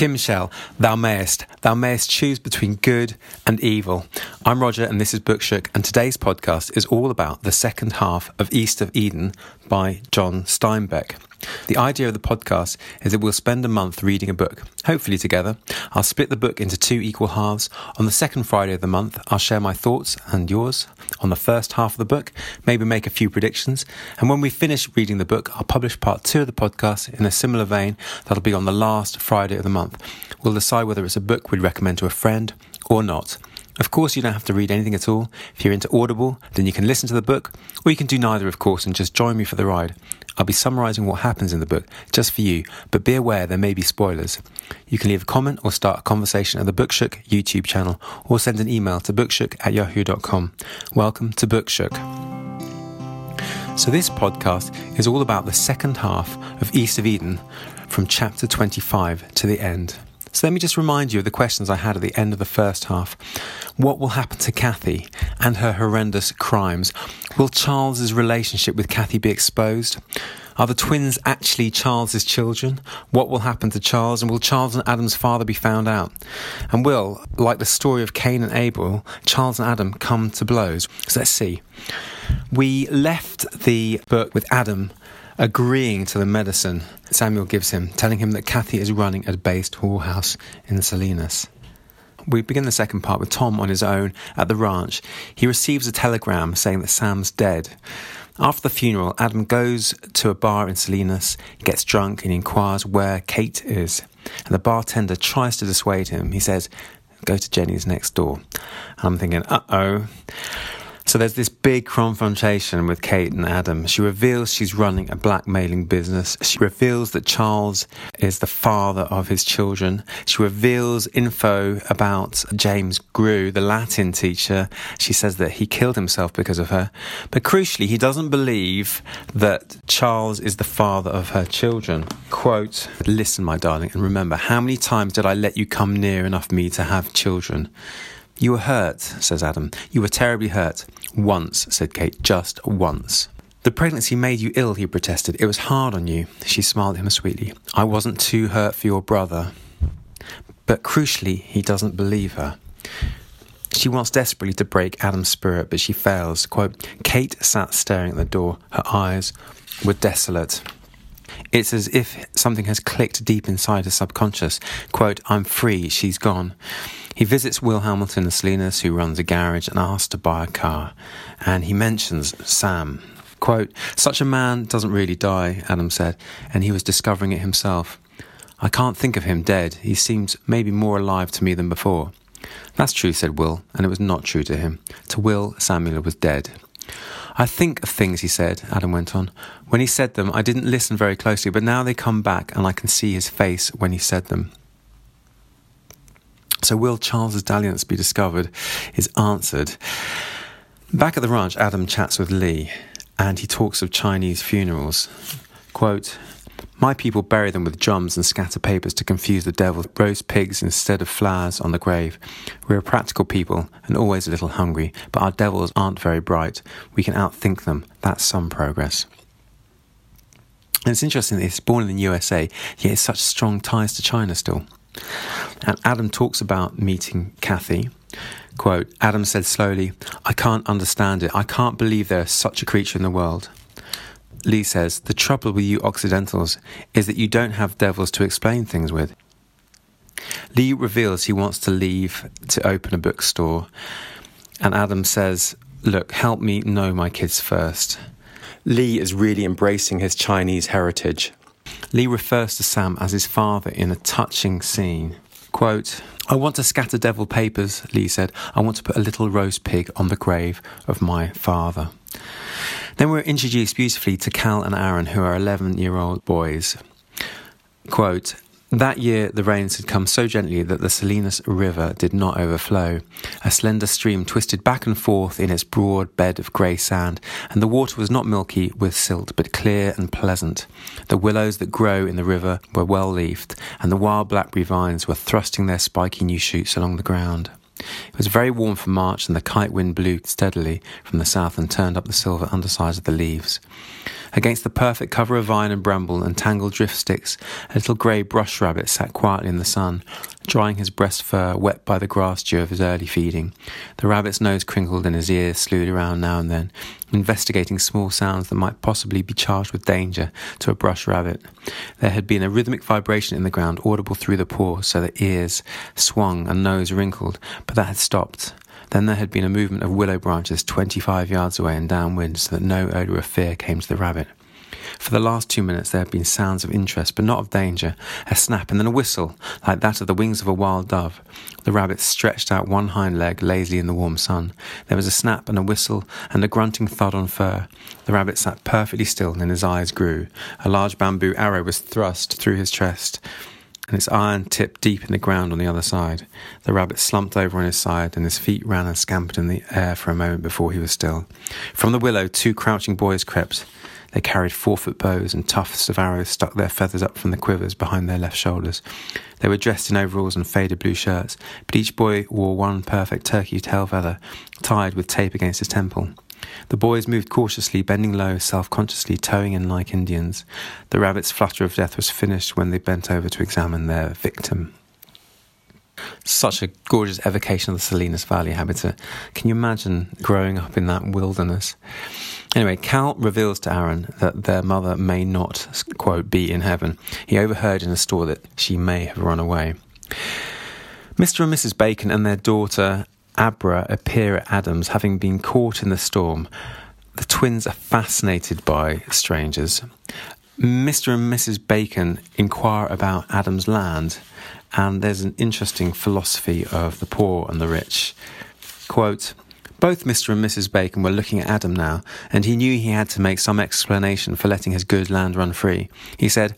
Timshel, Thou Mayest. Thou mayest choose between good and evil. I'm Roger, and this is Bookshook, and today's podcast is all about the second half of East of Eden by John Steinbeck. The idea of the podcast is that we'll spend a month reading a book, hopefully together. I'll split the book into two equal halves. On the second Friday of the month, I'll share my thoughts and yours on the first half of the book, maybe make a few predictions. And when we finish reading the book, I'll publish part two of the podcast in a similar vein that'll be on the last Friday of the month. We'll decide whether it's a book we'd recommend to a friend or not. Of course, you don't have to read anything at all. If you're into Audible, then you can listen to the book, or you can do neither, of course, and just join me for the ride. I'll be summarising what happens in the book just for you, but be aware there may be spoilers. You can leave a comment or start a conversation at the Bookshook YouTube channel, or send an email to bookshook at yahoo.com. Welcome to Bookshook. So, this podcast is all about the second half of East of Eden from chapter 25 to the end. So let me just remind you of the questions I had at the end of the first half. What will happen to Kathy and her horrendous crimes? Will Charles's relationship with Kathy be exposed? Are the twins actually Charles's children? What will happen to Charles? And will Charles and Adam's father be found out? And will, like the story of Cain and Abel, Charles and Adam come to blows? So let's see. We left the book with Adam agreeing to the medicine Samuel gives him, telling him that Kathy is running a based whorehouse in Salinas. We begin the second part with Tom on his own at the ranch. He receives a telegram saying that Sam's dead. After the funeral, Adam goes to a bar in Salinas, gets drunk, and inquires where Kate is. And the bartender tries to dissuade him. He says, Go to Jenny's next door. And I'm thinking, uh oh. So there's this big confrontation with Kate and Adam. She reveals she's running a blackmailing business. She reveals that Charles is the father of his children. She reveals info about James Grew, the Latin teacher. She says that he killed himself because of her. But crucially, he doesn't believe that Charles is the father of her children. Quote, Listen, my darling, and remember, how many times did I let you come near enough me to have children? You were hurt, says Adam. You were terribly hurt. Once, said Kate, just once. The pregnancy made you ill, he protested. It was hard on you. She smiled at him sweetly. I wasn't too hurt for your brother. But crucially, he doesn't believe her. She wants desperately to break Adam's spirit, but she fails. Quote, Kate sat staring at the door. Her eyes were desolate. It's as if something has clicked deep inside her subconscious. Quote, I'm free, she's gone. He visits Will Hamilton in Salinas, who runs a garage, and asks to buy a car. And he mentions Sam. Quote, Such a man doesn't really die, Adam said, and he was discovering it himself. I can't think of him dead. He seems maybe more alive to me than before. That's true, said Will, and it was not true to him. To Will, Samuel was dead. I think of things, he said, Adam went on. When he said them, I didn't listen very closely, but now they come back and I can see his face when he said them. So, will Charles's dalliance be discovered? Is answered. Back at the ranch, Adam chats with Lee and he talks of Chinese funerals. Quote, my people bury them with drums and scatter papers to confuse the devil, roast pigs instead of flowers on the grave. We're a practical people and always a little hungry, but our devils aren't very bright. We can outthink them. That's some progress. And it's interesting that he's born in the USA, yet has such strong ties to China still. And Adam talks about meeting Kathy. Quote, Adam said slowly, I can't understand it. I can't believe there is such a creature in the world. Lee says, The trouble with you Occidentals is that you don't have devils to explain things with. Lee reveals he wants to leave to open a bookstore, and Adam says, Look, help me know my kids first. Lee is really embracing his Chinese heritage. Lee refers to Sam as his father in a touching scene. Quote, I want to scatter devil papers, Lee said. I want to put a little roast pig on the grave of my father. Then we're introduced beautifully to Cal and Aaron, who are 11 year old boys. Quote, that year, the rains had come so gently that the Salinas River did not overflow. A slender stream twisted back and forth in its broad bed of grey sand, and the water was not milky with silt, but clear and pleasant. The willows that grow in the river were well leafed, and the wild blackberry vines were thrusting their spiky new shoots along the ground. It was very warm for March, and the kite wind blew steadily from the south and turned up the silver undersides of the leaves. Against the perfect cover of vine and bramble and tangled drift sticks, a little grey brush rabbit sat quietly in the sun, drying his breast fur wet by the grass dew of his early feeding. The rabbit's nose crinkled and his ears slewed around now and then, investigating small sounds that might possibly be charged with danger to a brush rabbit. There had been a rhythmic vibration in the ground, audible through the pores, so that ears swung and nose wrinkled, but that had stopped. Then there had been a movement of willow branches 25 yards away and downwind so that no odour of fear came to the rabbit. For the last two minutes there had been sounds of interest, but not of danger. A snap and then a whistle, like that of the wings of a wild dove. The rabbit stretched out one hind leg lazily in the warm sun. There was a snap and a whistle and a grunting thud on fur. The rabbit sat perfectly still and his eyes grew. A large bamboo arrow was thrust through his chest and its iron tip deep in the ground on the other side. The rabbit slumped over on his side, and his feet ran and scampered in the air for a moment before he was still. From the willow, two crouching boys crept. They carried four foot bows, and tufts of arrows stuck their feathers up from the quivers behind their left shoulders. They were dressed in overalls and faded blue shirts, but each boy wore one perfect turkey tail feather, tied with tape against his temple. The boys moved cautiously, bending low, self consciously, towing in like Indians. The rabbit's flutter of death was finished when they bent over to examine their victim. Such a gorgeous evocation of the Salinas Valley habitat. Can you imagine growing up in that wilderness? Anyway, Cal reveals to Aaron that their mother may not, quote, be in heaven. He overheard in a store that she may have run away. Mr. and Mrs. Bacon and their daughter Abra appear at Adams, having been caught in the storm. The twins are fascinated by strangers. Mr. and Mrs. Bacon inquire about Adam's land, and there's an interesting philosophy of the poor and the rich. Quote, both Mr. and Mrs. Bacon were looking at Adam now, and he knew he had to make some explanation for letting his good land run free. He said,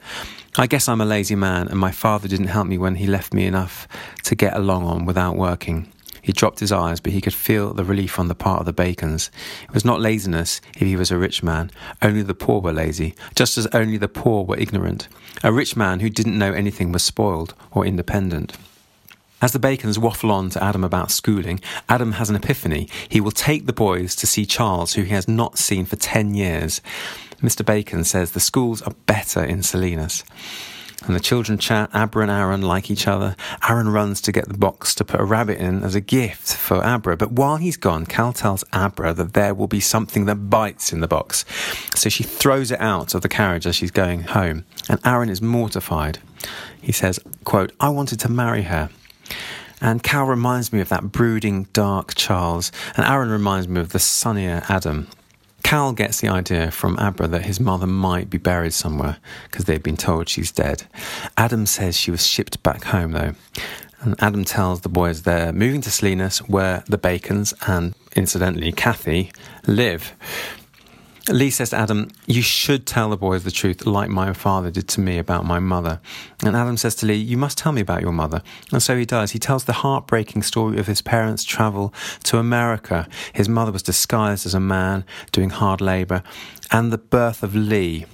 I guess I'm a lazy man, and my father didn't help me when he left me enough to get along on without working. He dropped his eyes, but he could feel the relief on the part of the Bacons. It was not laziness if he was a rich man. Only the poor were lazy, just as only the poor were ignorant. A rich man who didn't know anything was spoiled or independent. As the Bacons waffle on to Adam about schooling, Adam has an epiphany. He will take the boys to see Charles, who he has not seen for 10 years. Mr. Bacon says the schools are better in Salinas. And the children chat. Abra and Aaron like each other. Aaron runs to get the box to put a rabbit in as a gift for Abra. But while he's gone, Cal tells Abra that there will be something that bites in the box. So she throws it out of the carriage as she's going home. And Aaron is mortified. He says, quote, I wanted to marry her. And Cal reminds me of that brooding, dark Charles. And Aaron reminds me of the sunnier Adam. Cal gets the idea from Abra that his mother might be buried somewhere because they've been told she's dead. Adam says she was shipped back home though. And Adam tells the boys they're moving to Salinas where the Bacons and incidentally Kathy live. Lee says to Adam, You should tell the boys the truth, like my father did to me about my mother. And Adam says to Lee, You must tell me about your mother. And so he does. He tells the heartbreaking story of his parents' travel to America. His mother was disguised as a man doing hard labour, and the birth of Lee,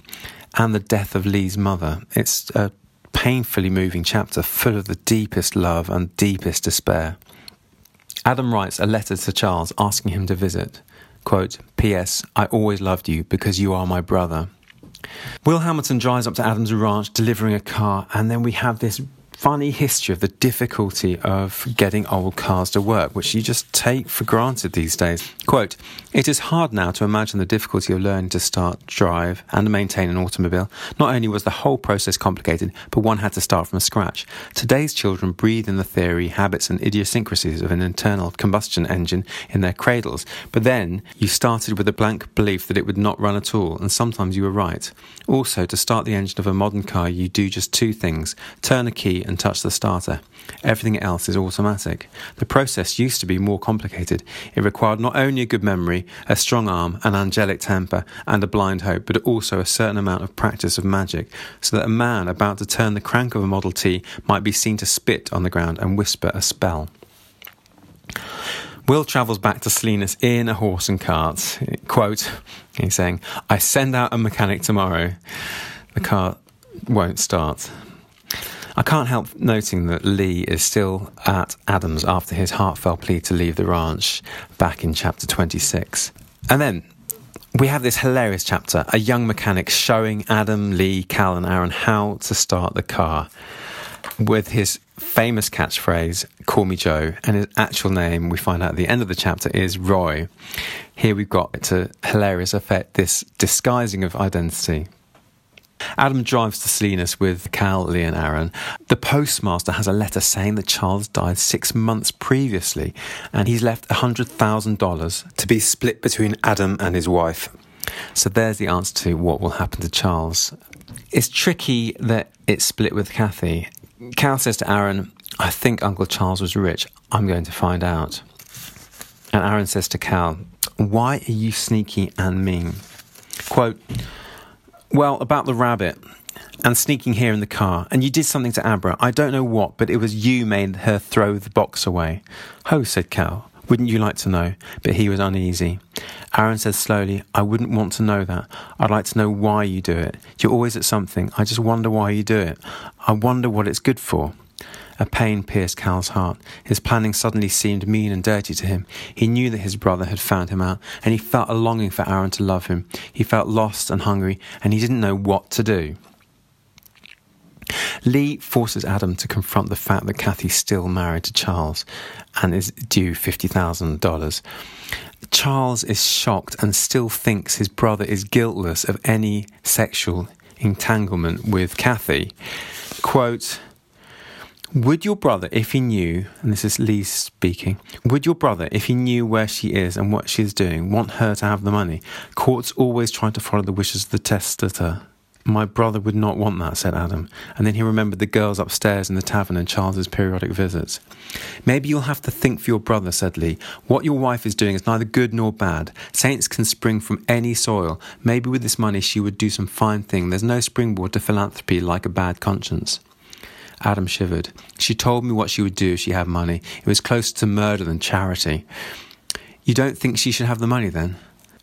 and the death of Lee's mother. It's a painfully moving chapter full of the deepest love and deepest despair. Adam writes a letter to Charles asking him to visit. Quote, P.S. I always loved you because you are my brother. Will Hamilton drives up to Adams Ranch delivering a car, and then we have this funny history of the difficulty of getting old cars to work, which you just take for granted these days. Quote, It is hard now to imagine the difficulty of learning to start, drive, and maintain an automobile. Not only was the whole process complicated, but one had to start from scratch. Today's children breathe in the theory, habits, and idiosyncrasies of an internal combustion engine in their cradles. But then you started with a blank belief that it would not run at all, and sometimes you were right. Also, to start the engine of a modern car, you do just two things turn a key and touch the starter. Everything else is automatic. The process used to be more complicated. It required not only a good memory, a strong arm, an angelic temper, and a blind hope, but also a certain amount of practice of magic, so that a man about to turn the crank of a Model T might be seen to spit on the ground and whisper a spell. Will travels back to Salinas in a horse and cart. Quote, he's saying, I send out a mechanic tomorrow. The car won't start. I can't help noting that Lee is still at Adams after his heartfelt plea to leave the ranch back in chapter 26. And then we have this hilarious chapter a young mechanic showing Adam, Lee, Cal, and Aaron how to start the car with his famous catchphrase, Call Me Joe, and his actual name, we find out at the end of the chapter, is Roy. Here we've got, to hilarious effect, this disguising of identity. Adam drives to Salinas with Cal, Lee, and Aaron. The postmaster has a letter saying that Charles died six months previously, and he's left $100,000 to be split between Adam and his wife. So there's the answer to what will happen to Charles. It's tricky that it's split with Kathy. Cal says to Aaron, I think Uncle Charles was rich. I'm going to find out. And Aaron says to Cal, Why are you sneaky and mean? Quote, Well, about the rabbit and sneaking here in the car, and you did something to Abra. I don't know what, but it was you made her throw the box away. Ho, said Cal. Wouldn't you like to know? But he was uneasy. Aaron said slowly, I wouldn't want to know that. I'd like to know why you do it. You're always at something. I just wonder why you do it. I wonder what it's good for. A pain pierced Cal's heart. His planning suddenly seemed mean and dirty to him. He knew that his brother had found him out, and he felt a longing for Aaron to love him. He felt lost and hungry, and he didn't know what to do. Lee forces Adam to confront the fact that Kathy's still married to Charles and is due $50,000. Charles is shocked and still thinks his brother is guiltless of any sexual entanglement with Kathy. Quote, would your brother, if he knew, and this is Lee speaking, would your brother, if he knew where she is and what she is doing, want her to have the money? Courts always try to follow the wishes of the testator. My brother would not want that, said Adam, and then he remembered the girls upstairs in the tavern and Charles's periodic visits. Maybe you'll have to think for your brother, said Lee. What your wife is doing is neither good nor bad. Saints can spring from any soil. Maybe with this money she would do some fine thing. There's no springboard to philanthropy like a bad conscience. Adam shivered. She told me what she would do if she had money. It was closer to murder than charity. You don't think she should have the money then?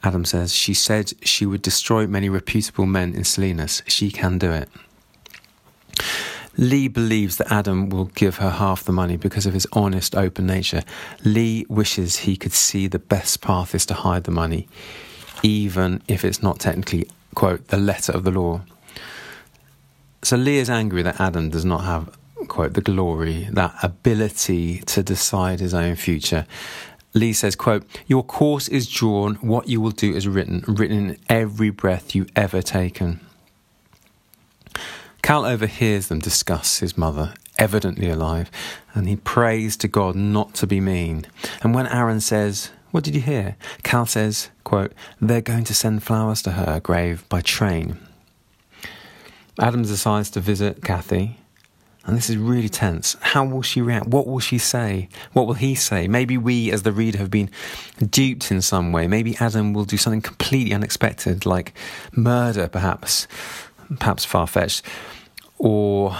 Adam says, She said she would destroy many reputable men in Salinas. She can do it. Lee believes that Adam will give her half the money because of his honest, open nature. Lee wishes he could see the best path is to hide the money, even if it's not technically, quote, the letter of the law. So Lee is angry that Adam does not have, quote, the glory, that ability to decide his own future. Lee says, quote, Your course is drawn, what you will do is written, written in every breath you ever taken. Cal overhears them discuss his mother, evidently alive, and he prays to God not to be mean. And when Aaron says, What did you hear? Cal says, quote, They're going to send flowers to her grave by train. Adam decides to visit Kathy, and this is really tense. How will she react? What will she say? What will he say? Maybe we, as the reader, have been duped in some way. Maybe Adam will do something completely unexpected, like murder, perhaps, perhaps far fetched. Or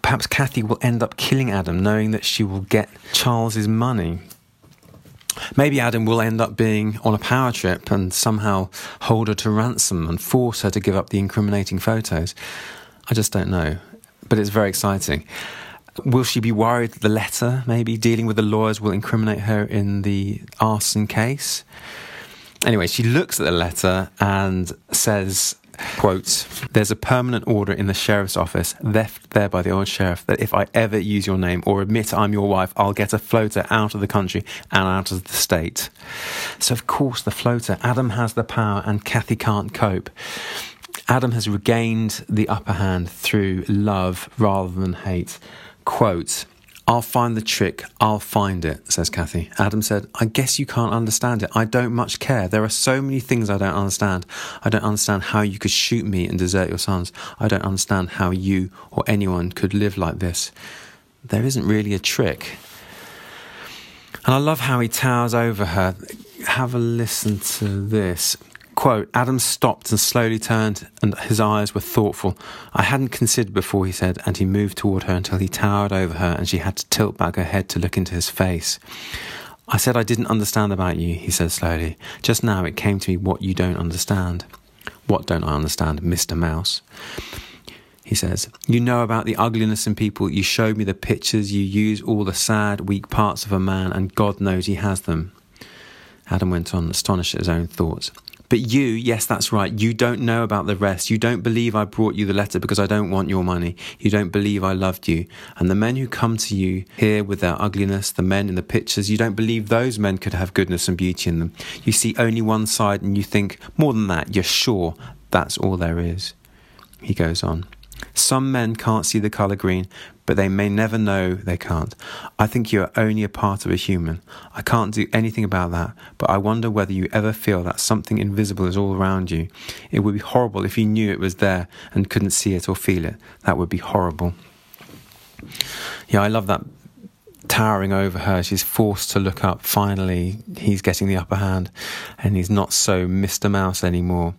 perhaps Kathy will end up killing Adam, knowing that she will get Charles's money. Maybe Adam will end up being on a power trip and somehow hold her to ransom and force her to give up the incriminating photos. I just don't know but it's very exciting. Will she be worried that the letter, maybe dealing with the lawyers, will incriminate her in the arson case? Anyway, she looks at the letter and says, quote, There's a permanent order in the sheriff's office left there by the old sheriff that if I ever use your name or admit I'm your wife, I'll get a floater out of the country and out of the state. So, of course, the floater, Adam has the power and Kathy can't cope. Adam has regained the upper hand through love rather than hate. Quote, I'll find the trick, I'll find it, says Kathy. Adam said, I guess you can't understand it. I don't much care. There are so many things I don't understand. I don't understand how you could shoot me and desert your sons. I don't understand how you or anyone could live like this. There isn't really a trick. And I love how he towers over her. Have a listen to this. Quote, Adam stopped and slowly turned, and his eyes were thoughtful. I hadn't considered before, he said, and he moved toward her until he towered over her, and she had to tilt back her head to look into his face. I said I didn't understand about you, he said slowly. Just now it came to me what you don't understand. What don't I understand, Mr. Mouse? He says, You know about the ugliness in people. You showed me the pictures. You use all the sad, weak parts of a man, and God knows he has them. Adam went on, astonished at his own thoughts. But you, yes, that's right, you don't know about the rest. You don't believe I brought you the letter because I don't want your money. You don't believe I loved you. And the men who come to you here with their ugliness, the men in the pictures, you don't believe those men could have goodness and beauty in them. You see only one side and you think, more than that, you're sure that's all there is. He goes on. Some men can't see the colour green, but they may never know they can't. I think you are only a part of a human. I can't do anything about that, but I wonder whether you ever feel that something invisible is all around you. It would be horrible if you knew it was there and couldn't see it or feel it. That would be horrible. Yeah, I love that towering over her. She's forced to look up. Finally, he's getting the upper hand, and he's not so Mr. Mouse anymore.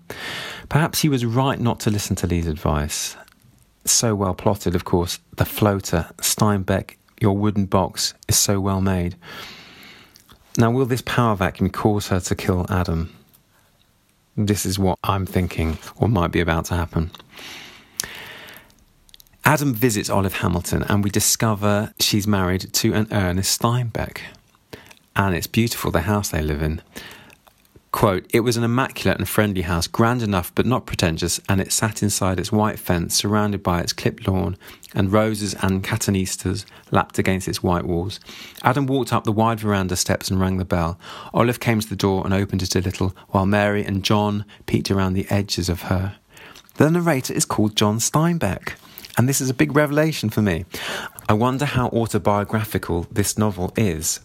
Perhaps he was right not to listen to Lee's advice so well plotted, of course. The floater, Steinbeck, your wooden box is so well made. Now, will this power vacuum cause her to kill Adam? This is what I'm thinking, or might be about to happen. Adam visits Olive Hamilton, and we discover she's married to an Ernest Steinbeck. And it's beautiful, the house they live in. Quote, it was an immaculate and friendly house, grand enough but not pretentious, and it sat inside its white fence, surrounded by its clipped lawn, and roses and cotoneasters lapped against its white walls. Adam walked up the wide veranda steps and rang the bell. Olive came to the door and opened it a little, while Mary and John peeked around the edges of her. The narrator is called John Steinbeck, and this is a big revelation for me. I wonder how autobiographical this novel is.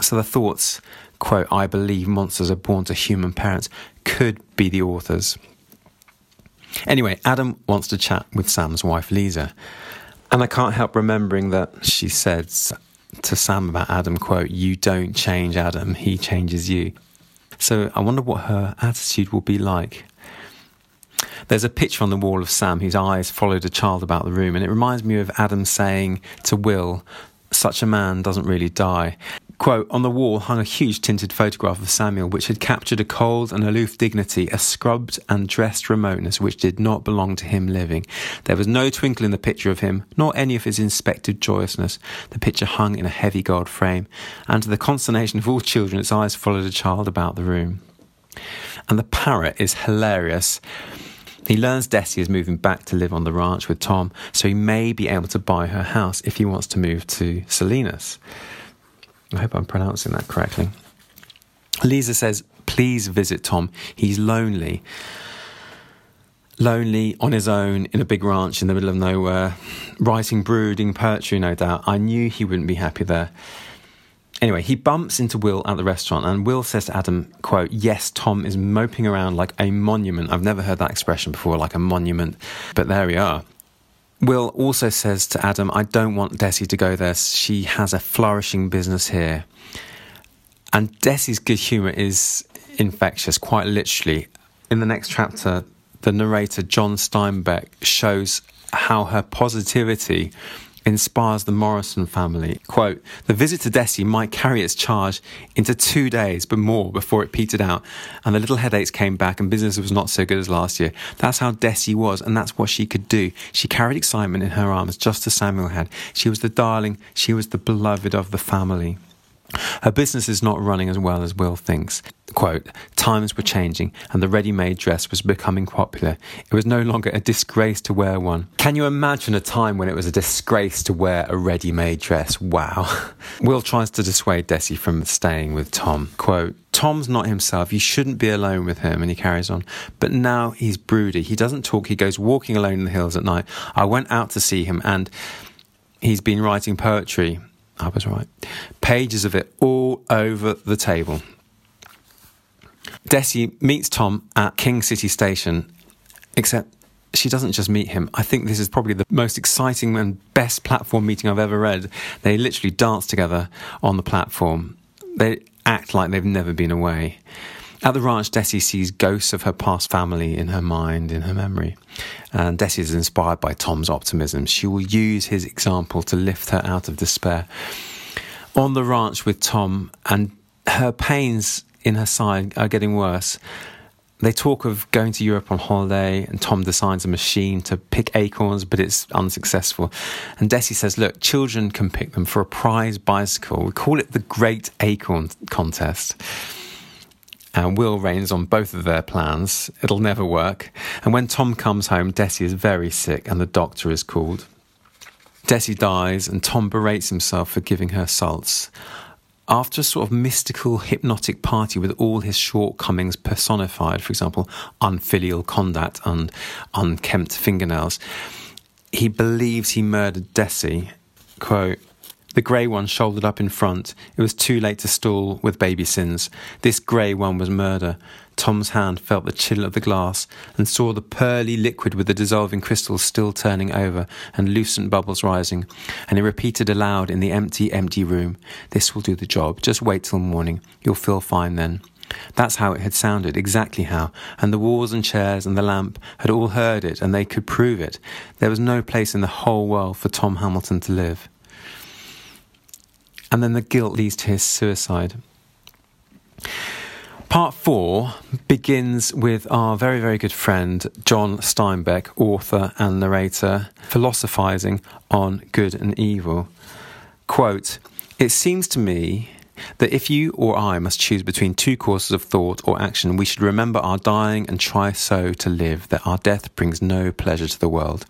So the thoughts quote, I believe monsters are born to human parents, could be the authors. Anyway, Adam wants to chat with Sam's wife, Lisa. And I can't help remembering that she said to Sam about Adam, quote, you don't change Adam, he changes you. So I wonder what her attitude will be like. There's a picture on the wall of Sam whose eyes followed a child about the room, and it reminds me of Adam saying to Will, Such a man doesn't really die. Quote, on the wall hung a huge tinted photograph of Samuel, which had captured a cold and aloof dignity, a scrubbed and dressed remoteness which did not belong to him living. There was no twinkle in the picture of him, nor any of his inspected joyousness. The picture hung in a heavy gold frame, and to the consternation of all children, its eyes followed a child about the room. And the parrot is hilarious. He learns Dessie is moving back to live on the ranch with Tom, so he may be able to buy her house if he wants to move to Salinas. I hope I'm pronouncing that correctly. Lisa says, please visit Tom. He's lonely. Lonely on his own in a big ranch in the middle of nowhere, writing brooding poetry, no doubt. I knew he wouldn't be happy there. Anyway, he bumps into Will at the restaurant, and Will says to Adam, quote, Yes, Tom is moping around like a monument. I've never heard that expression before, like a monument, but there we are. Will also says to Adam, I don't want Dessie to go there. She has a flourishing business here. And Dessie's good humour is infectious, quite literally. In the next chapter, the narrator, John Steinbeck, shows how her positivity inspires the Morrison family. Quote, the visit to Dessie might carry its charge into two days, but more before it petered out, and the little headaches came back and business was not so good as last year. That's how Dessie was, and that's what she could do. She carried excitement in her arms, just as Samuel had. She was the darling, she was the beloved of the family. Her business is not running as well as Will thinks. Quote, times were changing and the ready made dress was becoming popular. It was no longer a disgrace to wear one. Can you imagine a time when it was a disgrace to wear a ready made dress? Wow. Will tries to dissuade Dessie from staying with Tom. Quote, Tom's not himself. You shouldn't be alone with him. And he carries on. But now he's broody. He doesn't talk. He goes walking alone in the hills at night. I went out to see him and he's been writing poetry. Ah, I was right. Pages of it all over the table. Dessie meets Tom at King City Station, except she doesn't just meet him. I think this is probably the most exciting and best platform meeting I've ever read. They literally dance together on the platform. They act like they've never been away. At the ranch, Dessie sees ghosts of her past family in her mind, in her memory. And Dessie is inspired by Tom's optimism. She will use his example to lift her out of despair. On the ranch with Tom, and her pains in her side are getting worse. They talk of going to Europe on holiday, and Tom designs a machine to pick acorns, but it's unsuccessful. And Dessie says, Look, children can pick them for a prize bicycle. We call it the Great Acorn Contest. Will reigns on both of their plans. It'll never work. And when Tom comes home, Dessie is very sick and the doctor is called. Dessie dies, and Tom berates himself for giving her salts. After a sort of mystical, hypnotic party with all his shortcomings personified, for example, unfilial conduct and unkempt fingernails, he believes he murdered Dessie. Quote, the grey one shouldered up in front. It was too late to stall with baby sins. This grey one was murder. Tom's hand felt the chill of the glass and saw the pearly liquid with the dissolving crystals still turning over and lucent bubbles rising. And he repeated aloud in the empty, empty room, This will do the job. Just wait till morning. You'll feel fine then. That's how it had sounded, exactly how, and the walls and chairs and the lamp had all heard it, and they could prove it. There was no place in the whole world for Tom Hamilton to live. And then the guilt leads to his suicide. Part four begins with our very, very good friend John Steinbeck, author and narrator, philosophizing on good and evil. Quote, It seems to me that if you or I must choose between two courses of thought or action, we should remember our dying and try so to live that our death brings no pleasure to the world.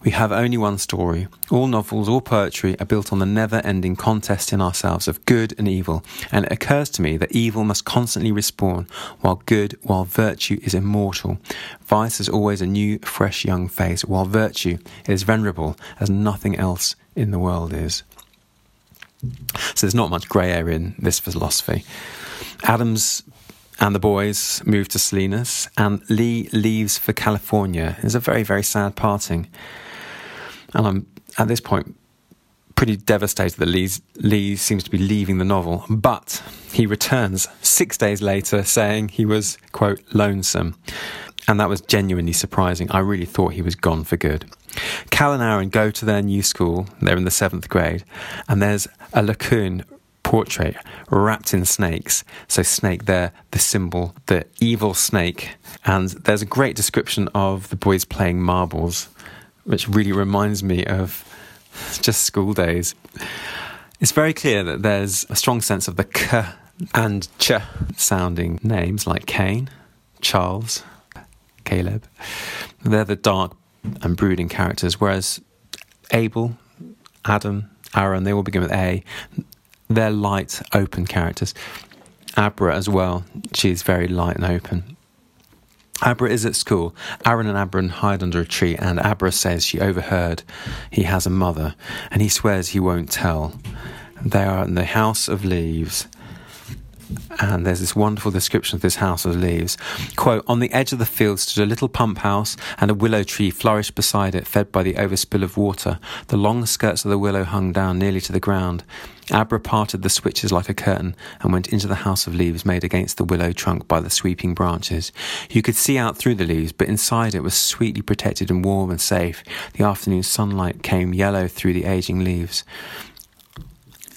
We have only one story. All novels, all poetry are built on the never ending contest in ourselves of good and evil, and it occurs to me that evil must constantly respawn, while good, while virtue is immortal. Vice is always a new, fresh young face, while virtue is venerable as nothing else in the world is. So there's not much grey area in this philosophy. Adams and the boys move to Salinas, and Lee leaves for California. It's a very, very sad parting. And I'm at this point pretty devastated that Lee's, Lee seems to be leaving the novel, but he returns six days later saying he was, quote, lonesome. And that was genuinely surprising. I really thought he was gone for good. Cal and Aaron go to their new school. They're in the seventh grade, and there's a Laocoon portrait wrapped in snakes. So, snake there, the symbol, the evil snake. And there's a great description of the boys playing marbles, which really reminds me of just school days. It's very clear that there's a strong sense of the k and ch sounding names like Cain, Charles, Caleb. They're the dark and brooding characters, whereas Abel, Adam, Aaron, they all begin with A. They're light, open characters. Abra as well, she's very light and open. Abra is at school. Aaron and Abra hide under a tree, and Abra says she overheard he has a mother, and he swears he won't tell. They are in the House of Leaves, and there's this wonderful description of this house of leaves. Quote, on the edge of the field stood a little pump house, and a willow tree flourished beside it, fed by the overspill of water. The long skirts of the willow hung down nearly to the ground. Abra parted the switches like a curtain and went into the house of leaves made against the willow trunk by the sweeping branches. You could see out through the leaves, but inside it was sweetly protected and warm and safe. The afternoon sunlight came yellow through the aging leaves.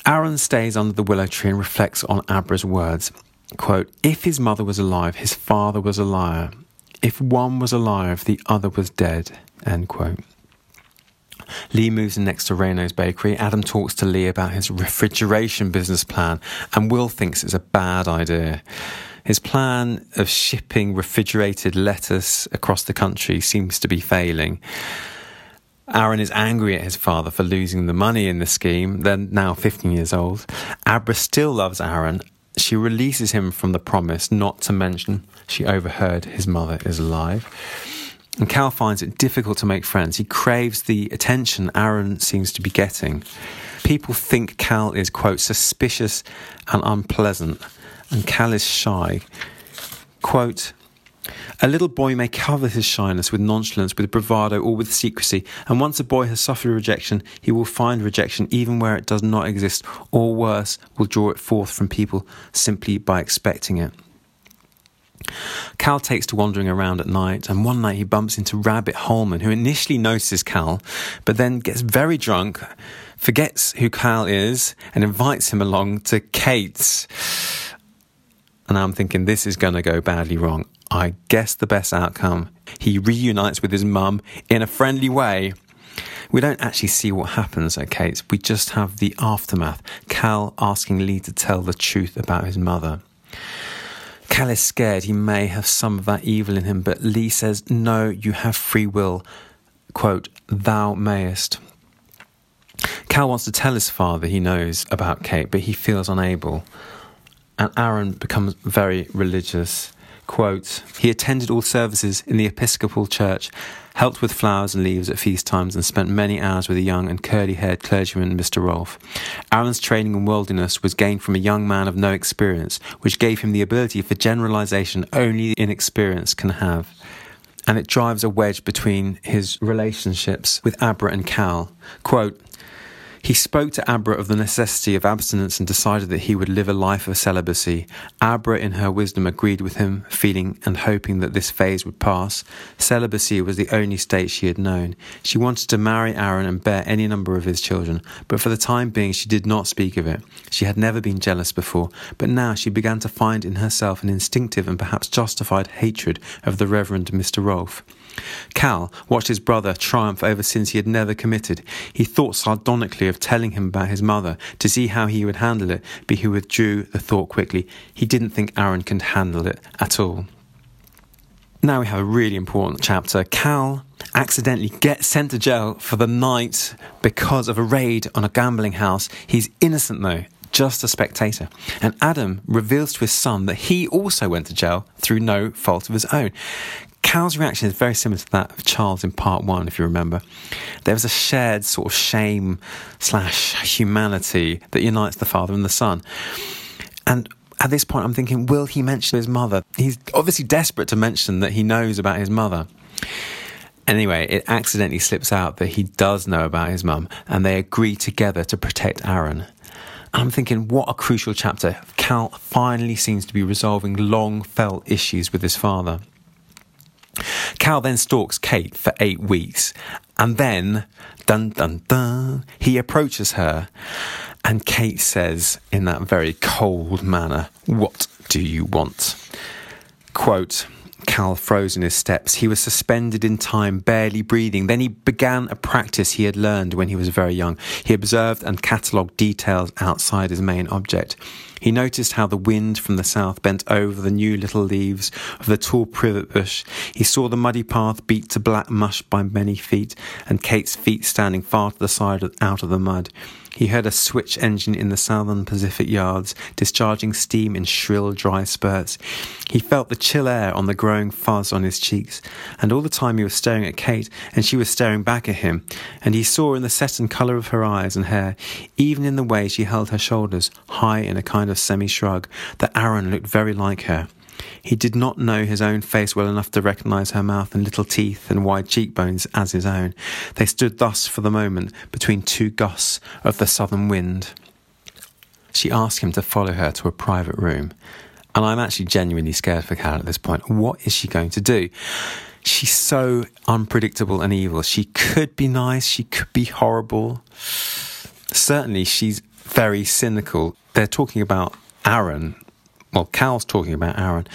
Aaron stays under the willow tree and reflects on Abra's words. Quote, if his mother was alive, his father was a liar. If one was alive, the other was dead. End quote. Lee moves in next to Reynaud's bakery. Adam talks to Lee about his refrigeration business plan, and Will thinks it's a bad idea. His plan of shipping refrigerated lettuce across the country seems to be failing. Aaron is angry at his father for losing the money in the scheme. They're now 15 years old. Abra still loves Aaron. She releases him from the promise not to mention she overheard his mother is alive. And Cal finds it difficult to make friends. He craves the attention Aaron seems to be getting. People think Cal is, quote, suspicious and unpleasant, and Cal is shy. Quote, a little boy may cover his shyness with nonchalance, with bravado, or with secrecy, and once a boy has suffered rejection, he will find rejection even where it does not exist, or worse, will draw it forth from people simply by expecting it. Cal takes to wandering around at night, and one night he bumps into Rabbit Holman, who initially notices Cal, but then gets very drunk, forgets who Cal is, and invites him along to Kate's. And I'm thinking, this is going to go badly wrong. I guess the best outcome. He reunites with his mum in a friendly way. We don't actually see what happens at Kate's, we just have the aftermath. Cal asking Lee to tell the truth about his mother. Cal is scared he may have some of that evil in him, but Lee says, No, you have free will. Quote, Thou mayest. Cal wants to tell his father he knows about Kate, but he feels unable. And Aaron becomes very religious. Quote, he attended all services in the Episcopal Church, helped with flowers and leaves at feast times, and spent many hours with a young and curly haired clergyman, Mr. Rolfe. Aaron's training in worldliness was gained from a young man of no experience, which gave him the ability for generalization only inexperience can have. And it drives a wedge between his relationships with Abra and Cal. Quote, he spoke to Abra of the necessity of abstinence and decided that he would live a life of celibacy. Abra, in her wisdom, agreed with him, feeling and hoping that this phase would pass. Celibacy was the only state she had known. She wanted to marry Aaron and bear any number of his children, but for the time being she did not speak of it. She had never been jealous before, but now she began to find in herself an instinctive and perhaps justified hatred of the Reverend Mr. Rolfe. Cal watched his brother triumph over sins he had never committed. He thought sardonically of telling him about his mother to see how he would handle it, but he withdrew the thought quickly. He didn't think Aaron could handle it at all. Now we have a really important chapter. Cal accidentally gets sent to jail for the night because of a raid on a gambling house. He's innocent though, just a spectator. And Adam reveals to his son that he also went to jail through no fault of his own. Cal's reaction is very similar to that of Charles in part one, if you remember. There was a shared sort of shame slash humanity that unites the father and the son. And at this point, I'm thinking, will he mention his mother? He's obviously desperate to mention that he knows about his mother. Anyway, it accidentally slips out that he does know about his mum, and they agree together to protect Aaron. I'm thinking, what a crucial chapter. Cal finally seems to be resolving long felt issues with his father. Cal then stalks Kate for eight weeks, and then, dun dun dun, he approaches her, and Kate says, in that very cold manner, What do you want? Quote, Cal froze in his steps. He was suspended in time, barely breathing. Then he began a practice he had learned when he was very young. He observed and catalogued details outside his main object. He noticed how the wind from the south bent over the new little leaves of the tall privet bush. He saw the muddy path beat to black mush by many feet, and Kate's feet standing far to the side out of the mud. He heard a switch engine in the Southern Pacific yards, discharging steam in shrill, dry spurts. He felt the chill air on the growing fuzz on his cheeks, and all the time he was staring at Kate, and she was staring back at him, and he saw in the set and colour of her eyes and hair, even in the way she held her shoulders high in a kind of semi shrug, that Aaron looked very like her. He did not know his own face well enough to recognize her mouth and little teeth and wide cheekbones as his own. They stood thus for the moment between two gusts of the southern wind. She asked him to follow her to a private room, and I'm actually genuinely scared for Cal at this point. What is she going to do? She's so unpredictable and evil. She could be nice, she could be horrible. Certainly, she's very cynical. They're talking about Aaron well, Cal's talking about Aaron,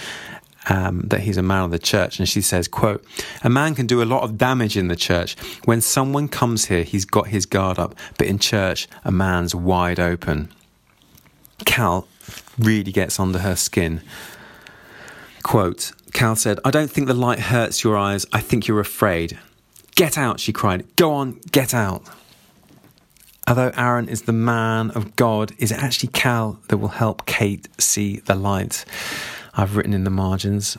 um, that he's a man of the church, and she says, "quote A man can do a lot of damage in the church. When someone comes here, he's got his guard up, but in church, a man's wide open." Cal really gets under her skin. Quote: Cal said, "I don't think the light hurts your eyes. I think you're afraid." Get out! She cried. Go on, get out. Although Aaron is the man of God, is it actually Cal that will help Kate see the light? I've written in the margins.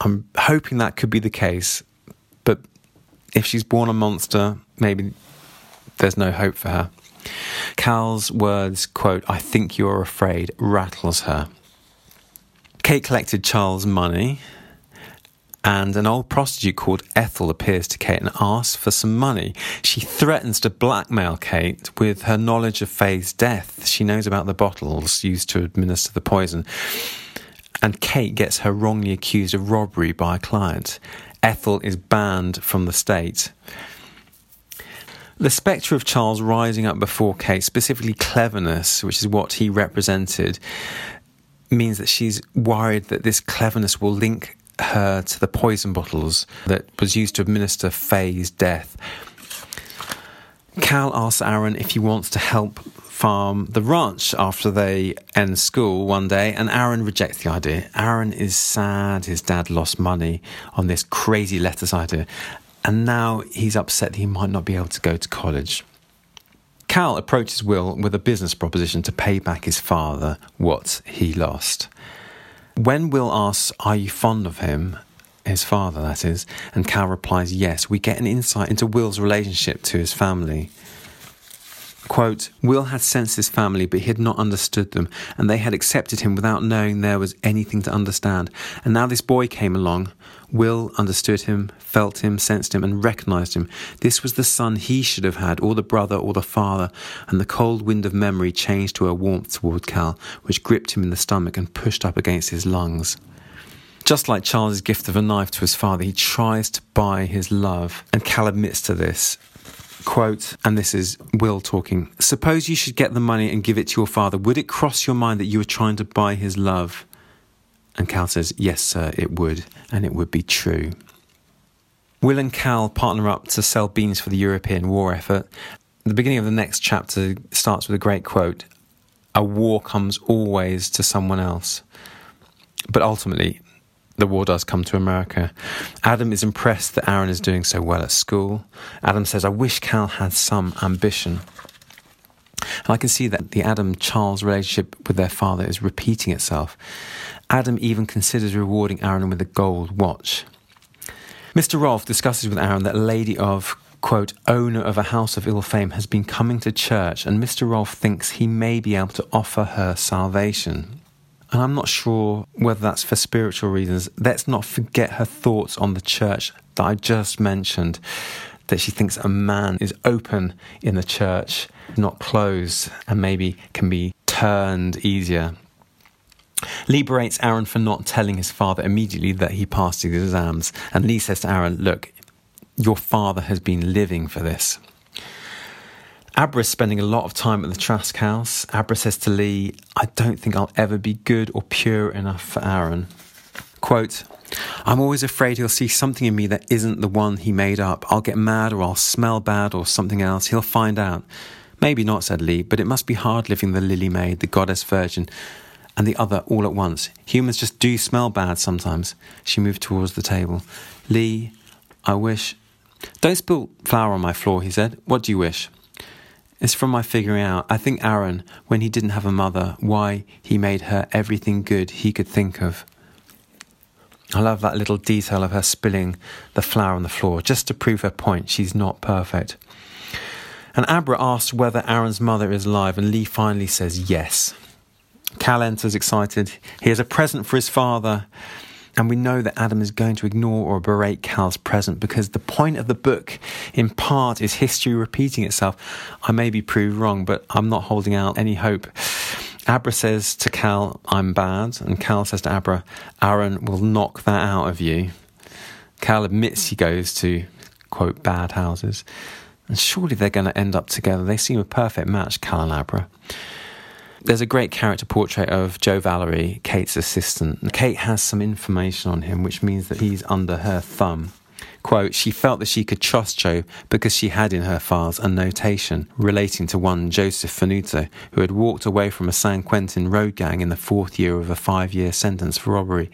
I'm hoping that could be the case, but if she's born a monster, maybe there's no hope for her. Cal's words, quote, I think you're afraid, rattles her. Kate collected Charles' money and an old prostitute called Ethel appears to Kate and asks for some money. She threatens to blackmail Kate with her knowledge of Faye's death. She knows about the bottles used to administer the poison. And Kate gets her wrongly accused of robbery by a client. Ethel is banned from the state. The spectre of Charles rising up before Kate, specifically cleverness, which is what he represented, means that she's worried that this cleverness will link her to the poison bottles that was used to administer Faye's death. Cal asks Aaron if he wants to help farm the ranch after they end school one day, and Aaron rejects the idea. Aaron is sad his dad lost money on this crazy lettuce idea, and now he's upset that he might not be able to go to college. Cal approaches Will with a business proposition to pay back his father what he lost. When Will asks, Are you fond of him? his father, that is, and Cal replies yes, we get an insight into Will's relationship to his family. Quote, Will had sensed his family, but he had not understood them, and they had accepted him without knowing there was anything to understand. And now this boy came along. Will understood him, felt him, sensed him, and recognized him. This was the son he should have had, or the brother, or the father. And the cold wind of memory changed to a warmth toward Cal, which gripped him in the stomach and pushed up against his lungs. Just like Charles's gift of a knife to his father, he tries to buy his love, and Cal admits to this. Quote, and this is Will talking Suppose you should get the money and give it to your father. Would it cross your mind that you were trying to buy his love? And Cal says, Yes, sir, it would, and it would be true. Will and Cal partner up to sell beans for the European war effort. The beginning of the next chapter starts with a great quote A war comes always to someone else. But ultimately, the war does come to America. Adam is impressed that Aaron is doing so well at school. Adam says, I wish Cal had some ambition. And I can see that the Adam Charles relationship with their father is repeating itself. Adam even considers rewarding Aaron with a gold watch. Mr. Rolfe discusses with Aaron that a lady of, quote, owner of a house of ill fame has been coming to church, and Mr. Rolfe thinks he may be able to offer her salvation. And I'm not sure whether that's for spiritual reasons. Let's not forget her thoughts on the church that I just mentioned that she thinks a man is open in the church, not closed, and maybe can be turned easier. Lee berates Aaron for not telling his father immediately that he passed his exams, and Lee says to Aaron, Look, your father has been living for this. Abra is spending a lot of time at the Trask house. Abra says to Lee, I don't think I'll ever be good or pure enough for Aaron. Quote, I'm always afraid he'll see something in me that isn't the one he made up. I'll get mad or I'll smell bad or something else. He'll find out. Maybe not, said Lee, but it must be hard living the lily maid, the goddess virgin, and the other all at once. Humans just do smell bad sometimes. She moved towards the table. Lee, I wish. Don't spill flour on my floor, he said. What do you wish? It's from my figuring out. I think Aaron, when he didn't have a mother, why he made her everything good he could think of. I love that little detail of her spilling the flour on the floor just to prove her point. She's not perfect. And Abra asks whether Aaron's mother is alive, and Lee finally says yes. Cal enters excited. He has a present for his father, and we know that Adam is going to ignore or berate Cal's present because the point of the book, in part, is history repeating itself. I may be proved wrong, but I'm not holding out any hope. Abra says to Cal, I'm bad. And Cal says to Abra, Aaron will knock that out of you. Cal admits he goes to, quote, bad houses. And surely they're going to end up together. They seem a perfect match, Cal and Abra. There's a great character portrait of Joe Valery, Kate's assistant. Kate has some information on him, which means that he's under her thumb. Quote, she felt that she could trust Joe because she had in her files a notation relating to one Joseph Fanuto, who had walked away from a San Quentin road gang in the fourth year of a five year sentence for robbery.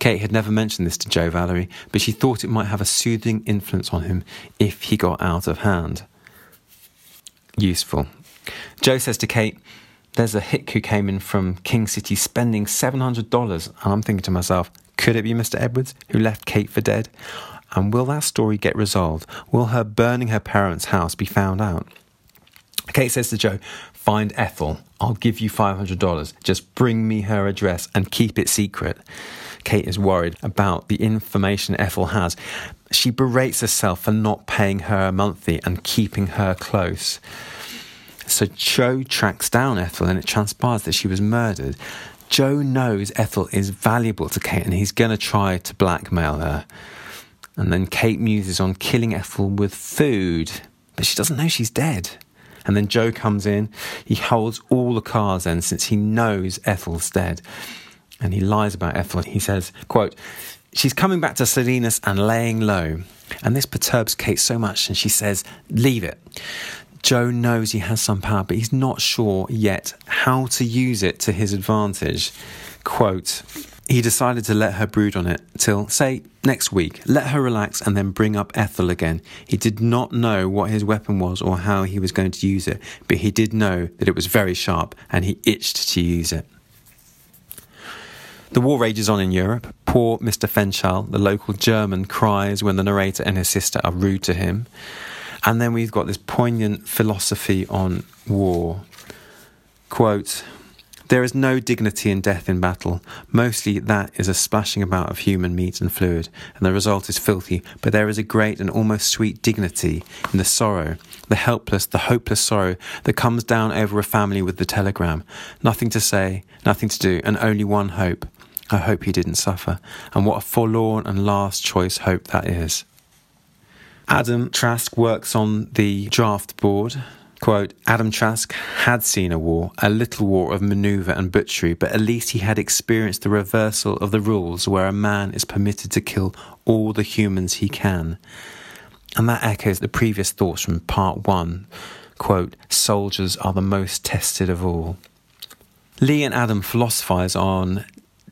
Kate had never mentioned this to Joe Valery, but she thought it might have a soothing influence on him if he got out of hand. Useful. Joe says to Kate, there's a hick who came in from King City spending $700. And I'm thinking to myself, could it be Mr. Edwards who left Kate for dead? And will that story get resolved? Will her burning her parents' house be found out? Kate says to Joe, Find Ethel. I'll give you $500. Just bring me her address and keep it secret. Kate is worried about the information Ethel has. She berates herself for not paying her monthly and keeping her close. So Joe tracks down Ethel and it transpires that she was murdered. Joe knows Ethel is valuable to Kate and he's going to try to blackmail her. And then Kate muses on killing Ethel with food, but she doesn't know she's dead. And then Joe comes in. He holds all the cards then since he knows Ethel's dead. And he lies about Ethel. He says, quote, She's coming back to Salinas and laying low. And this perturbs Kate so much, and she says, Leave it. Joe knows he has some power, but he's not sure yet how to use it to his advantage. Quote, he decided to let her brood on it till, say, next week. Let her relax and then bring up Ethel again. He did not know what his weapon was or how he was going to use it, but he did know that it was very sharp and he itched to use it. The war rages on in Europe. Poor Mr. Fenchel, the local German, cries when the narrator and his sister are rude to him. And then we've got this poignant philosophy on war. Quote, there is no dignity in death in battle. Mostly that is a splashing about of human meat and fluid, and the result is filthy. But there is a great and almost sweet dignity in the sorrow, the helpless, the hopeless sorrow that comes down over a family with the telegram. Nothing to say, nothing to do, and only one hope I hope he didn't suffer. And what a forlorn and last choice hope that is. Adam Trask works on the draft board. Quote, Adam Trask had seen a war, a little war of maneuver and butchery, but at least he had experienced the reversal of the rules where a man is permitted to kill all the humans he can. And that echoes the previous thoughts from part one. Quote, soldiers are the most tested of all. Lee and Adam philosophize on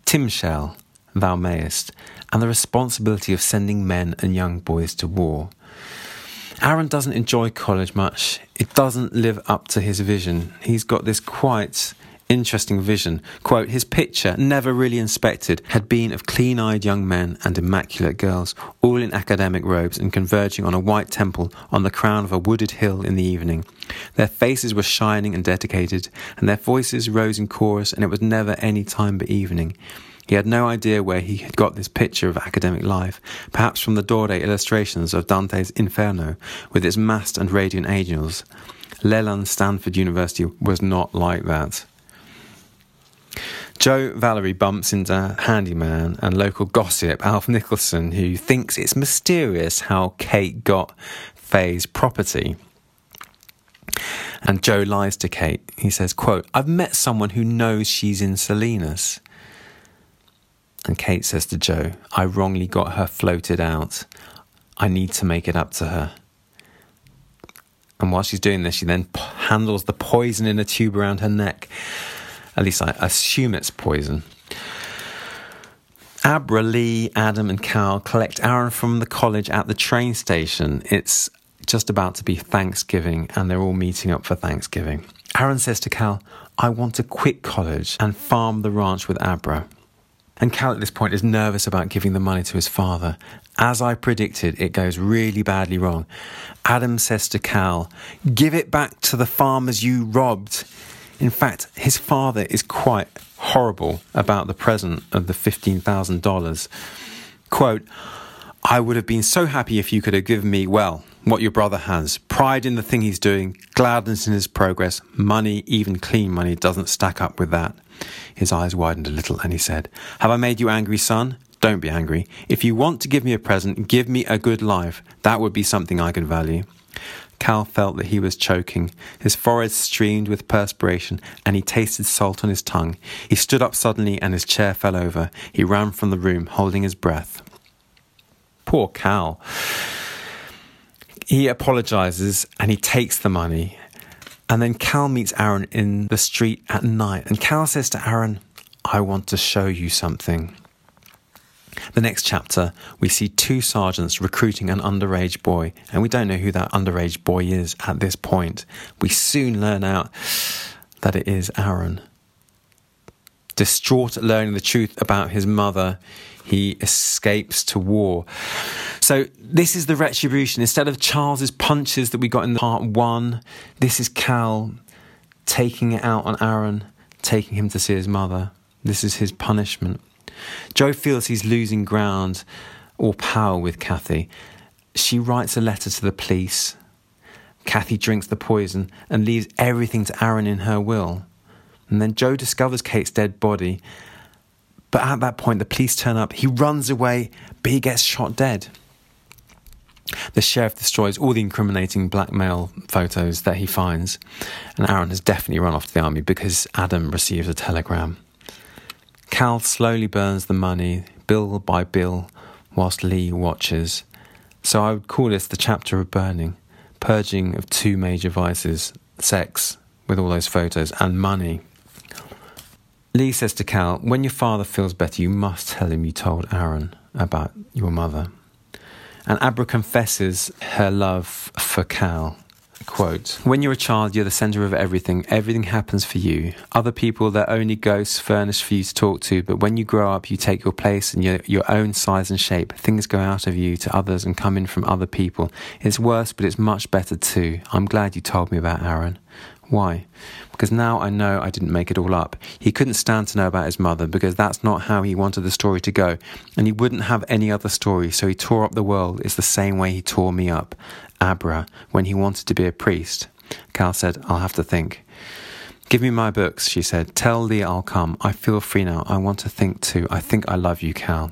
Timshel, thou mayest, and the responsibility of sending men and young boys to war. Aaron doesn't enjoy college much. It doesn't live up to his vision. He's got this quite interesting vision. Quote, his picture, never really inspected, had been of clean eyed young men and immaculate girls, all in academic robes and converging on a white temple on the crown of a wooded hill in the evening. Their faces were shining and dedicated, and their voices rose in chorus, and it was never any time but evening. He had no idea where he had got this picture of academic life, perhaps from the Doré illustrations of Dante's Inferno, with its massed and radiant angels. Leland Stanford University was not like that. Joe Valery bumps into handyman and local gossip Alf Nicholson, who thinks it's mysterious how Kate got Faye's property. And Joe lies to Kate. He says, quote, I've met someone who knows she's in Salinas. And Kate says to Joe, I wrongly got her floated out. I need to make it up to her. And while she's doing this, she then handles the poison in a tube around her neck. At least I assume it's poison. Abra, Lee, Adam, and Cal collect Aaron from the college at the train station. It's just about to be Thanksgiving, and they're all meeting up for Thanksgiving. Aaron says to Cal, I want to quit college and farm the ranch with Abra. And Cal at this point is nervous about giving the money to his father. As I predicted, it goes really badly wrong. Adam says to Cal, Give it back to the farmers you robbed. In fact, his father is quite horrible about the present of the $15,000. Quote, I would have been so happy if you could have given me, well, what your brother has pride in the thing he's doing, gladness in his progress, money, even clean money, doesn't stack up with that. His eyes widened a little and he said, Have I made you angry, son? Don't be angry. If you want to give me a present, give me a good life. That would be something I could value. Cal felt that he was choking. His forehead streamed with perspiration, and he tasted salt on his tongue. He stood up suddenly, and his chair fell over. He ran from the room, holding his breath. Poor Cal. He apologizes and he takes the money. And then Cal meets Aaron in the street at night. And Cal says to Aaron, I want to show you something. The next chapter, we see two sergeants recruiting an underage boy, and we don't know who that underage boy is at this point. We soon learn out that it is Aaron. Distraught at learning the truth about his mother, he escapes to war. So, this is the retribution. Instead of Charles's punches that we got in part one, this is Cal taking it out on Aaron, taking him to see his mother. This is his punishment. Joe feels he's losing ground or power with Kathy. She writes a letter to the police. Kathy drinks the poison and leaves everything to Aaron in her will. And then Joe discovers Kate's dead body. But at that point, the police turn up. He runs away, but he gets shot dead. The sheriff destroys all the incriminating blackmail photos that he finds, and Aaron has definitely run off to the army because Adam receives a telegram. Cal slowly burns the money, bill by bill, whilst Lee watches. So I would call this the chapter of burning. purging of two major vices sex, with all those photos, and money. Lee says to Cal, When your father feels better, you must tell him you told Aaron about your mother. And Abra confesses her love for Cal. Quote, when you're a child, you're the center of everything. Everything happens for you. Other people, they're only ghosts furnished for you to talk to. But when you grow up, you take your place in your, your own size and shape. Things go out of you to others and come in from other people. It's worse, but it's much better too. I'm glad you told me about Aaron. Why? Because now I know I didn't make it all up. He couldn't stand to know about his mother because that's not how he wanted the story to go, and he wouldn't have any other story, so he tore up the world. It's the same way he tore me up, Abra, when he wanted to be a priest. Cal said, I'll have to think. Give me my books, she said. Tell Lee I'll come. I feel free now. I want to think too. I think I love you, Cal.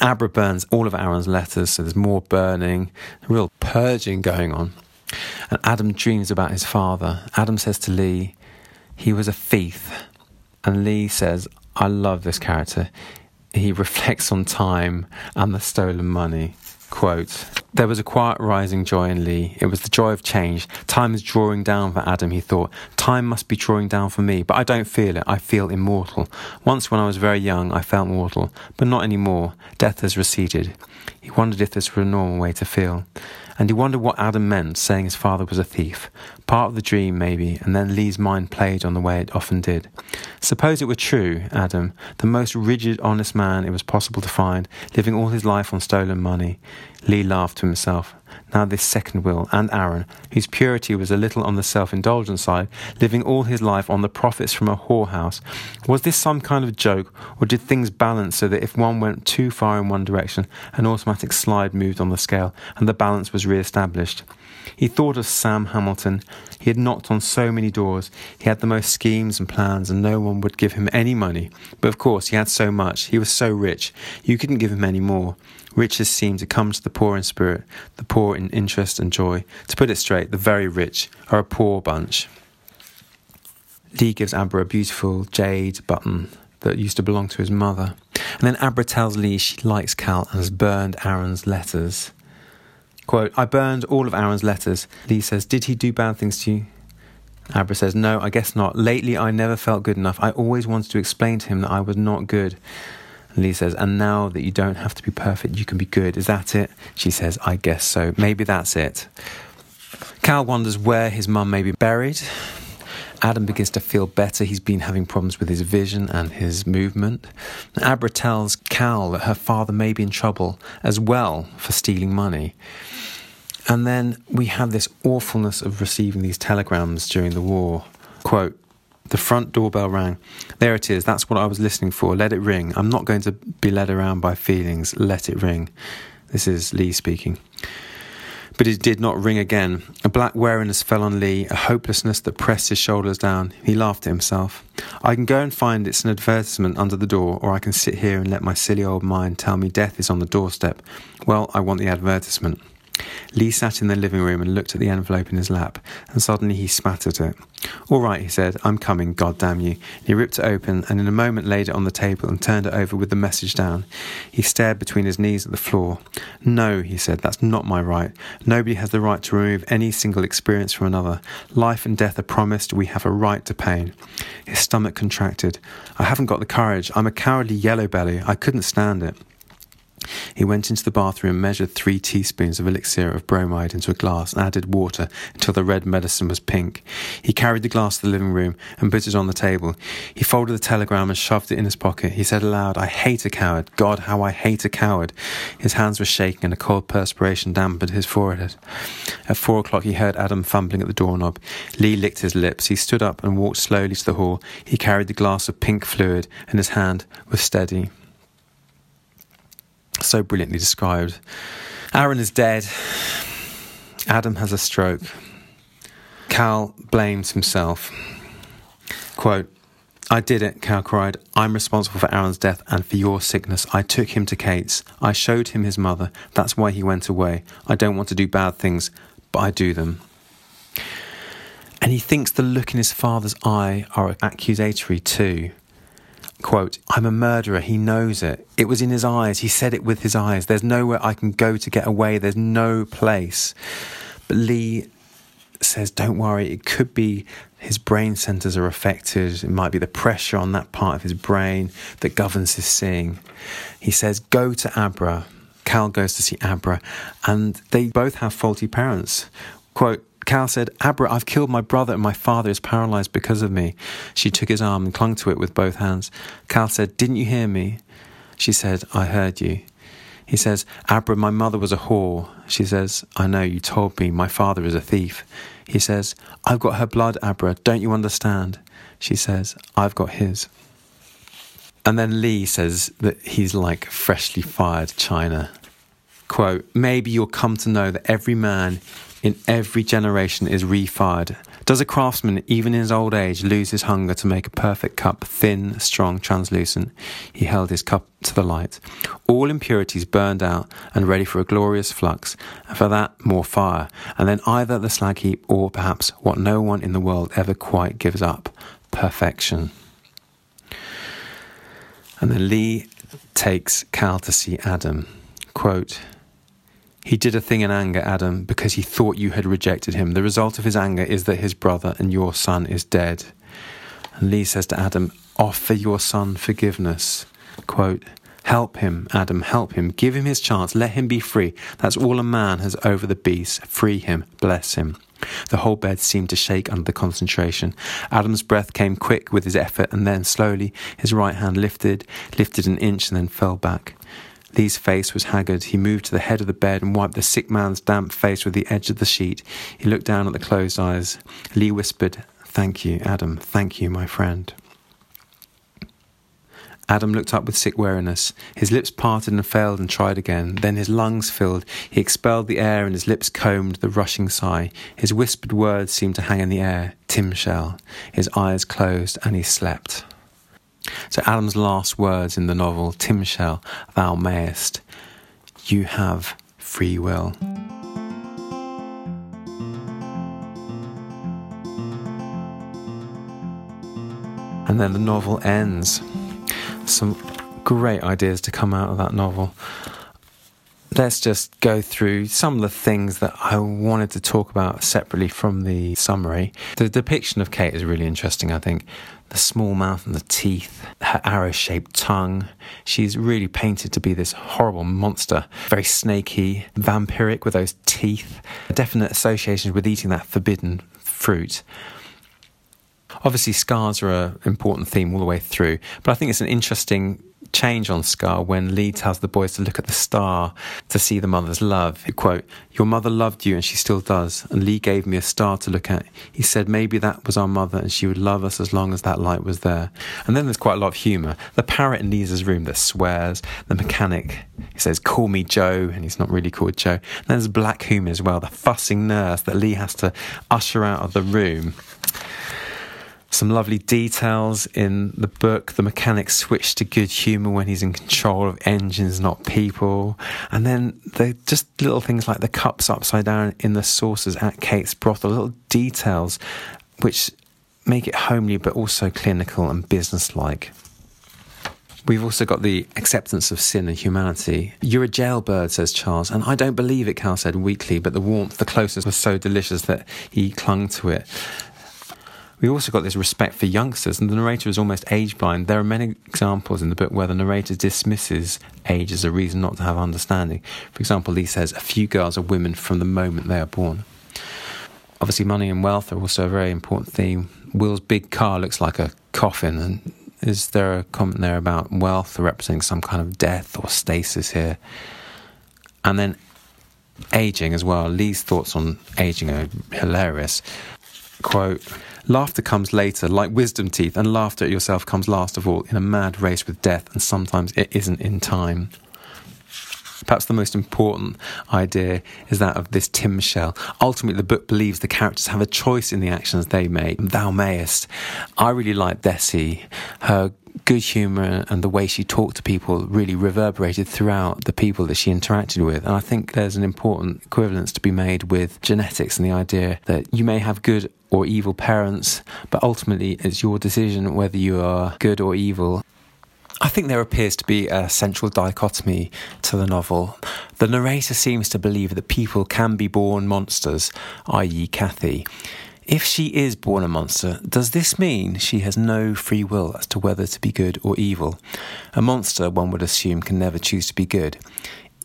Abra burns all of Aaron's letters, so there's more burning, real purging going on. And Adam dreams about his father. Adam says to Lee, he was a thief. And Lee says, I love this character. He reflects on time and the stolen money. Quote, there was a quiet rising joy in Lee. It was the joy of change. Time is drawing down for Adam, he thought. Time must be drawing down for me, but I don't feel it. I feel immortal. Once when I was very young, I felt mortal, but not anymore. Death has receded. He wondered if this were a normal way to feel. And he wondered what Adam meant, saying his father was a thief. Part of the dream, maybe, and then Lee's mind played on the way it often did. Suppose it were true, Adam, the most rigid, honest man it was possible to find, living all his life on stolen money. Lee laughed to himself. Now this second will, and Aaron, whose purity was a little on the self-indulgent side, living all his life on the profits from a whorehouse. Was this some kind of joke, or did things balance so that if one went too far in one direction, an automatic slide moved on the scale, and the balance was re-established? He thought of Sam Hamilton. He had knocked on so many doors. He had the most schemes and plans, and no one would give him any money. But of course, he had so much. He was so rich. You couldn't give him any more. Riches seem to come to the poor in spirit, the poor in interest and joy. To put it straight, the very rich are a poor bunch. Lee gives Abra a beautiful jade button that used to belong to his mother. And then Abra tells Lee she likes Cal and has burned Aaron's letters. Quote, I burned all of Aaron's letters. Lee says, Did he do bad things to you? Abra says, No, I guess not. Lately, I never felt good enough. I always wanted to explain to him that I was not good. Lee says, And now that you don't have to be perfect, you can be good. Is that it? She says, I guess so. Maybe that's it. Cal wonders where his mum may be buried. Adam begins to feel better. He's been having problems with his vision and his movement. Abra tells Cal that her father may be in trouble as well for stealing money. And then we have this awfulness of receiving these telegrams during the war. Quote, the front doorbell rang. There it is. That's what I was listening for. Let it ring. I'm not going to be led around by feelings. Let it ring. This is Lee speaking. But it did not ring again. A black weariness fell on Lee, a hopelessness that pressed his shoulders down. He laughed at himself. I can go and find it's an advertisement under the door, or I can sit here and let my silly old mind tell me death is on the doorstep. Well, I want the advertisement. Lee sat in the living room and looked at the envelope in his lap, and suddenly he spat at it. All right, he said, I'm coming, God damn you. He ripped it open and in a moment laid it on the table and turned it over with the message down. He stared between his knees at the floor. No, he said, that's not my right. Nobody has the right to remove any single experience from another. Life and death are promised, we have a right to pain. His stomach contracted. I haven't got the courage. I'm a cowardly yellow belly. I couldn't stand it. He went into the bathroom, measured three teaspoons of elixir of bromide into a glass, and added water until the red medicine was pink. He carried the glass to the living room and put it on the table. He folded the telegram and shoved it in his pocket. He said aloud, I hate a coward. God, how I hate a coward. His hands were shaking and a cold perspiration dampened his forehead. At four o'clock, he heard Adam fumbling at the doorknob. Lee licked his lips. He stood up and walked slowly to the hall. He carried the glass of pink fluid, and his hand was steady so brilliantly described. Aaron is dead. Adam has a stroke. Cal blames himself. Quote, I did it, Cal cried. I'm responsible for Aaron's death and for your sickness. I took him to Kate's. I showed him his mother. That's why he went away. I don't want to do bad things, but I do them. And he thinks the look in his father's eye are accusatory too. Quote, I'm a murderer. He knows it. It was in his eyes. He said it with his eyes. There's nowhere I can go to get away. There's no place. But Lee says, Don't worry, it could be his brain centers are affected. It might be the pressure on that part of his brain that governs his seeing. He says, Go to Abra. Cal goes to see Abra, and they both have faulty parents. Quote, Cal said, Abra, I've killed my brother and my father is paralyzed because of me. She took his arm and clung to it with both hands. Cal said, Didn't you hear me? She said, I heard you. He says, Abra, my mother was a whore. She says, I know, you told me. My father is a thief. He says, I've got her blood, Abra. Don't you understand? She says, I've got his. And then Lee says that he's like freshly fired china. Quote, maybe you'll come to know that every man in every generation is refired. Does a craftsman, even in his old age, lose his hunger to make a perfect cup, thin, strong, translucent? He held his cup to the light. All impurities burned out and ready for a glorious flux, and for that more fire, and then either the slag heap or perhaps what no one in the world ever quite gives up perfection. And then Lee takes Cal to see Adam. Quote, he did a thing in anger, Adam, because he thought you had rejected him. The result of his anger is that his brother and your son is dead. And Lee says to Adam, Offer your son forgiveness. Quote, Help him, Adam, help him. Give him his chance. Let him be free. That's all a man has over the beast. Free him. Bless him. The whole bed seemed to shake under the concentration. Adam's breath came quick with his effort, and then slowly his right hand lifted, lifted an inch, and then fell back. Lee's face was haggard. He moved to the head of the bed and wiped the sick man's damp face with the edge of the sheet. He looked down at the closed eyes. Lee whispered, Thank you, Adam. Thank you, my friend. Adam looked up with sick weariness. His lips parted and failed and tried again. Then his lungs filled. He expelled the air and his lips combed the rushing sigh. His whispered words seemed to hang in the air. Timshel. His eyes closed and he slept. So Adam's last words in the novel, Timshel, thou mayest, you have free will. And then the novel ends. Some great ideas to come out of that novel. Let's just go through some of the things that I wanted to talk about separately from the summary. The depiction of Kate is really interesting, I think the small mouth and the teeth, her arrow shaped tongue. She's really painted to be this horrible monster, very snaky, vampiric with those teeth, definite associations with eating that forbidden fruit. Obviously, scars are an important theme all the way through, but I think it's an interesting change on Scar when Lee tells the boys to look at the star to see the mother's love. He Quote, Your mother loved you and she still does, and Lee gave me a star to look at. He said maybe that was our mother and she would love us as long as that light was there. And then there's quite a lot of humour. The parrot in Lee's room that swears, the mechanic, he says, Call me Joe, and he's not really called Joe. And there's black humour as well, the fussing nurse that Lee has to usher out of the room some lovely details in the book. The mechanic switch to good humour when he's in control of engines, not people. And then the just little things like the cups upside down in the saucers at Kate's brothel, little details which make it homely but also clinical and businesslike. We've also got the acceptance of sin and humanity. You're a jailbird, says Charles, and I don't believe it, Cal said weakly, but the warmth, the closeness was so delicious that he clung to it we also got this respect for youngsters, and the narrator is almost age blind. There are many examples in the book where the narrator dismisses age as a reason not to have understanding. For example, Lee says, A few girls are women from the moment they are born. Obviously, money and wealth are also a very important theme. Will's big car looks like a coffin, and is there a comment there about wealth representing some kind of death or stasis here? And then aging as well. Lee's thoughts on aging are hilarious. Quote, Laughter comes later, like wisdom teeth, and laughter at yourself comes last of all in a mad race with death, and sometimes it isn't in time. Perhaps the most important idea is that of this Timshel. Ultimately, the book believes the characters have a choice in the actions they make. Thou mayest. I really like Bessie. Her good humour and the way she talked to people really reverberated throughout the people that she interacted with. And I think there's an important equivalence to be made with genetics and the idea that you may have good or evil parents, but ultimately it's your decision whether you are good or evil. I think there appears to be a central dichotomy to the novel. The narrator seems to believe that people can be born monsters, i.e., Kathy. If she is born a monster, does this mean she has no free will as to whether to be good or evil? A monster, one would assume, can never choose to be good.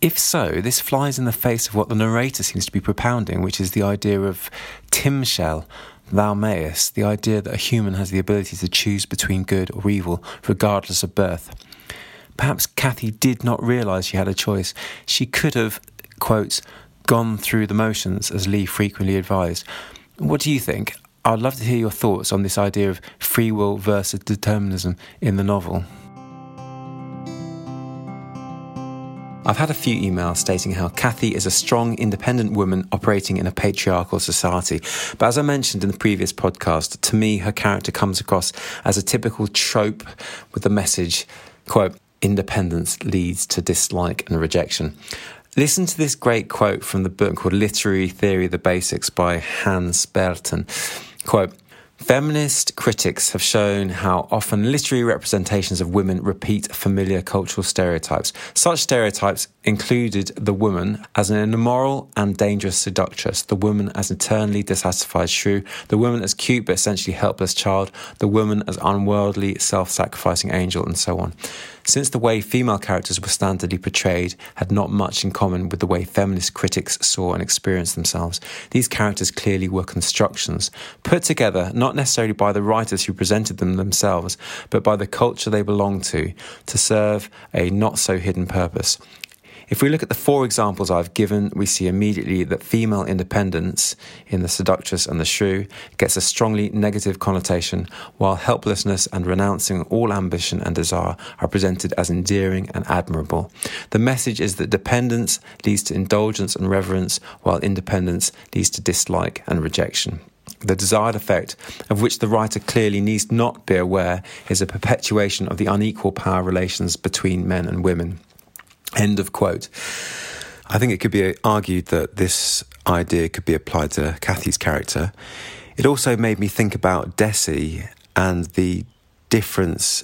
If so, this flies in the face of what the narrator seems to be propounding, which is the idea of Timshel, thou mayest, the idea that a human has the ability to choose between good or evil, regardless of birth. Perhaps Kathy did not realise she had a choice. She could have, quotes, gone through the motions, as Lee frequently advised. What do you think? I'd love to hear your thoughts on this idea of free will versus determinism in the novel. I've had a few emails stating how Kathy is a strong, independent woman operating in a patriarchal society. But as I mentioned in the previous podcast, to me, her character comes across as a typical trope with the message, quote, independence leads to dislike and rejection. Listen to this great quote from the book called Literary Theory the Basics by Hans Bertens. Quote, Feminist critics have shown how often literary representations of women repeat familiar cultural stereotypes. Such stereotypes included the woman as an immoral and dangerous seductress, the woman as eternally dissatisfied shrew, the woman as cute but essentially helpless child, the woman as unworldly, self sacrificing angel, and so on. Since the way female characters were standardly portrayed had not much in common with the way feminist critics saw and experienced themselves, these characters clearly were constructions, put together not necessarily by the writers who presented them themselves, but by the culture they belonged to, to serve a not so hidden purpose. If we look at the four examples I've given, we see immediately that female independence in the seductress and the shrew gets a strongly negative connotation, while helplessness and renouncing all ambition and desire are presented as endearing and admirable. The message is that dependence leads to indulgence and reverence, while independence leads to dislike and rejection. The desired effect, of which the writer clearly needs not be aware, is a perpetuation of the unequal power relations between men and women. End of quote. I think it could be argued that this idea could be applied to Kathy's character. It also made me think about Dessie and the difference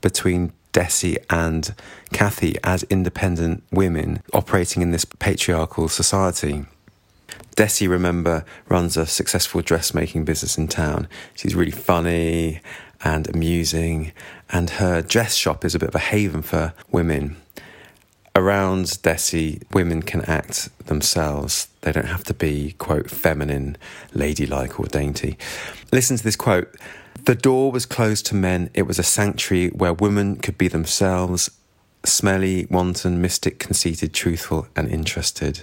between Dessie and Kathy as independent women operating in this patriarchal society. Dessie, remember, runs a successful dressmaking business in town. She's really funny and amusing, and her dress shop is a bit of a haven for women around Dessie, women can act themselves. They don't have to be, quote, feminine, ladylike, or dainty. Listen to this quote The door was closed to men. It was a sanctuary where women could be themselves smelly, wanton, mystic, conceited, truthful, and interested.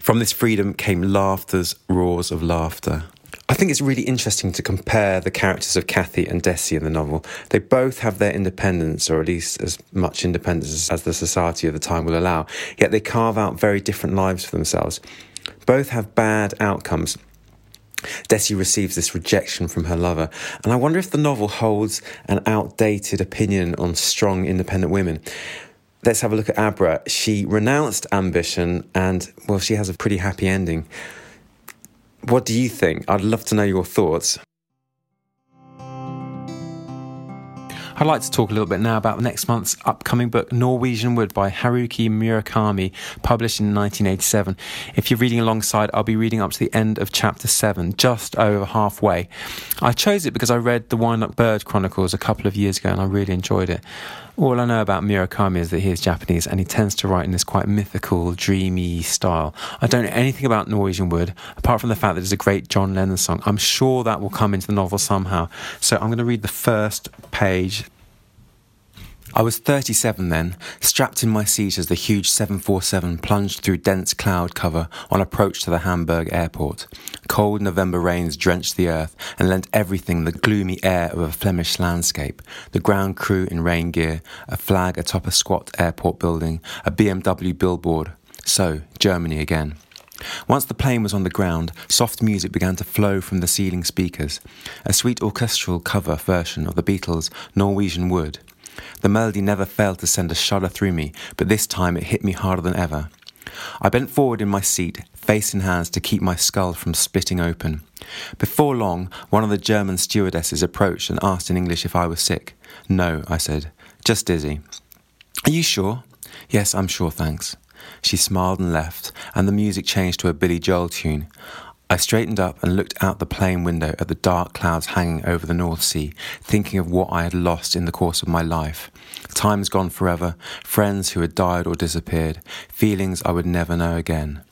From this freedom came laughter's roars of laughter. I think it's really interesting to compare the characters of Kathy and Dessie in the novel. They both have their independence, or at least as much independence as the society of the time will allow, yet they carve out very different lives for themselves. Both have bad outcomes. Dessie receives this rejection from her lover, and I wonder if the novel holds an outdated opinion on strong, independent women. Let's have a look at Abra. She renounced ambition, and well, she has a pretty happy ending. What do you think? I'd love to know your thoughts. I'd like to talk a little bit now about next month's upcoming book, Norwegian Wood by Haruki Murakami, published in 1987. If you're reading alongside, I'll be reading up to the end of chapter 7, just over halfway. I chose it because I read the Wind Up Bird Chronicles a couple of years ago and I really enjoyed it. All I know about Murakami is that he is Japanese and he tends to write in this quite mythical, dreamy style. I don't know anything about Norwegian Wood, apart from the fact that there's a great John Lennon song. I'm sure that will come into the novel somehow. So I'm going to read the first page I was 37 then, strapped in my seat as the huge 747 plunged through dense cloud cover on approach to the Hamburg airport. Cold November rains drenched the earth and lent everything the gloomy air of a Flemish landscape. The ground crew in rain gear, a flag atop a squat airport building, a BMW billboard. So, Germany again. Once the plane was on the ground, soft music began to flow from the ceiling speakers, a sweet orchestral cover version of the Beatles' Norwegian Wood. The melody never failed to send a shudder through me, but this time it hit me harder than ever. I bent forward in my seat, face in hands to keep my skull from splitting open. Before long, one of the German stewardesses approached and asked in English if I was sick. No, I said, just dizzy. Are you sure? Yes, I'm sure, thanks. She smiled and left, and the music changed to a Billy Joel tune. I straightened up and looked out the plane window at the dark clouds hanging over the North Sea, thinking of what I had lost in the course of my life. Times gone forever, friends who had died or disappeared, feelings I would never know again.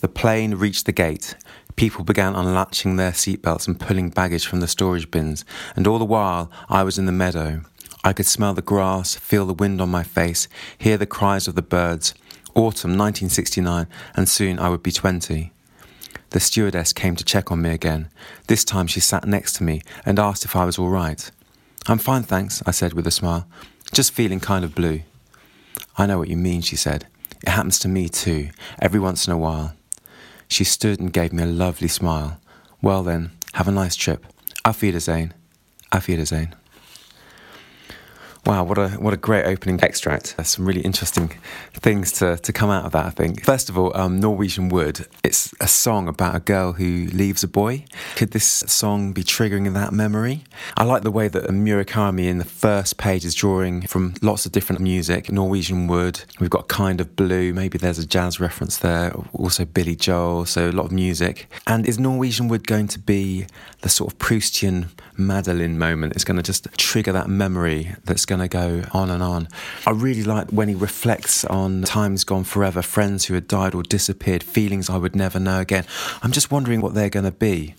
The plane reached the gate. People began unlatching their seatbelts and pulling baggage from the storage bins, and all the while I was in the meadow. I could smell the grass, feel the wind on my face, hear the cries of the birds. Autumn 1969, and soon I would be 20. The stewardess came to check on me again. This time she sat next to me and asked if I was all right. I'm fine, thanks, I said with a smile. Just feeling kind of blue. I know what you mean, she said. It happens to me too, every once in a while. She stood and gave me a lovely smile. Well then, have a nice trip. Auf Wiedersehen. Auf Wiedersehen. Wow, what a what a great opening extract. There's some really interesting things to, to come out of that, I think. First of all, um, Norwegian Wood. It's a song about a girl who leaves a boy. Could this song be triggering that memory? I like the way that Murakami in the first page is drawing from lots of different music. Norwegian Wood. We've got Kind of Blue. Maybe there's a jazz reference there. Also Billy Joel. So a lot of music. And is Norwegian Wood going to be the sort of Proustian Madeleine moment? It's going to just trigger that memory that's going to go on and on. I really like when he reflects on times gone forever, friends who had died or disappeared, feelings I would never know again. I'm just wondering what they're going to be.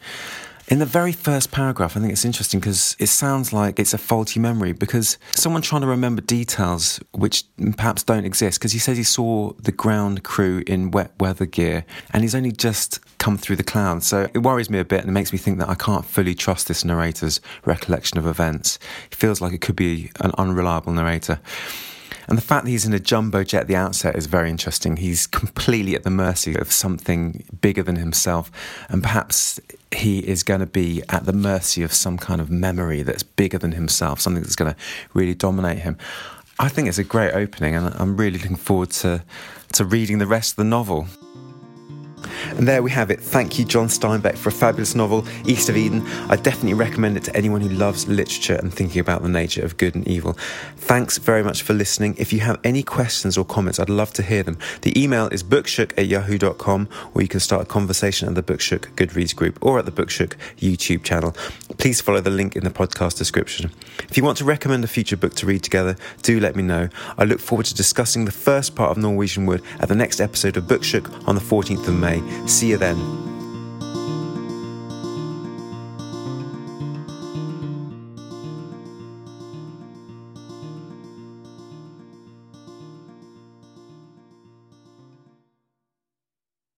In the very first paragraph, I think it's interesting because it sounds like it's a faulty memory because someone trying to remember details which perhaps don't exist. Because he says he saw the ground crew in wet weather gear and he's only just come through the clouds. So it worries me a bit and it makes me think that I can't fully trust this narrator's recollection of events. It feels like it could be an unreliable narrator. And the fact that he's in a jumbo jet at the outset is very interesting. He's completely at the mercy of something bigger than himself. And perhaps he is going to be at the mercy of some kind of memory that's bigger than himself, something that's going to really dominate him. I think it's a great opening, and I'm really looking forward to, to reading the rest of the novel. And there we have it. Thank you, John Steinbeck, for a fabulous novel, East of Eden. I definitely recommend it to anyone who loves literature and thinking about the nature of good and evil. Thanks very much for listening. If you have any questions or comments, I'd love to hear them. The email is bookshook at yahoo.com, or you can start a conversation at the Bookshook Goodreads group or at the Bookshook YouTube channel. Please follow the link in the podcast description. If you want to recommend a future book to read together, do let me know. I look forward to discussing the first part of Norwegian Wood at the next episode of Bookshook on the 14th of See you then.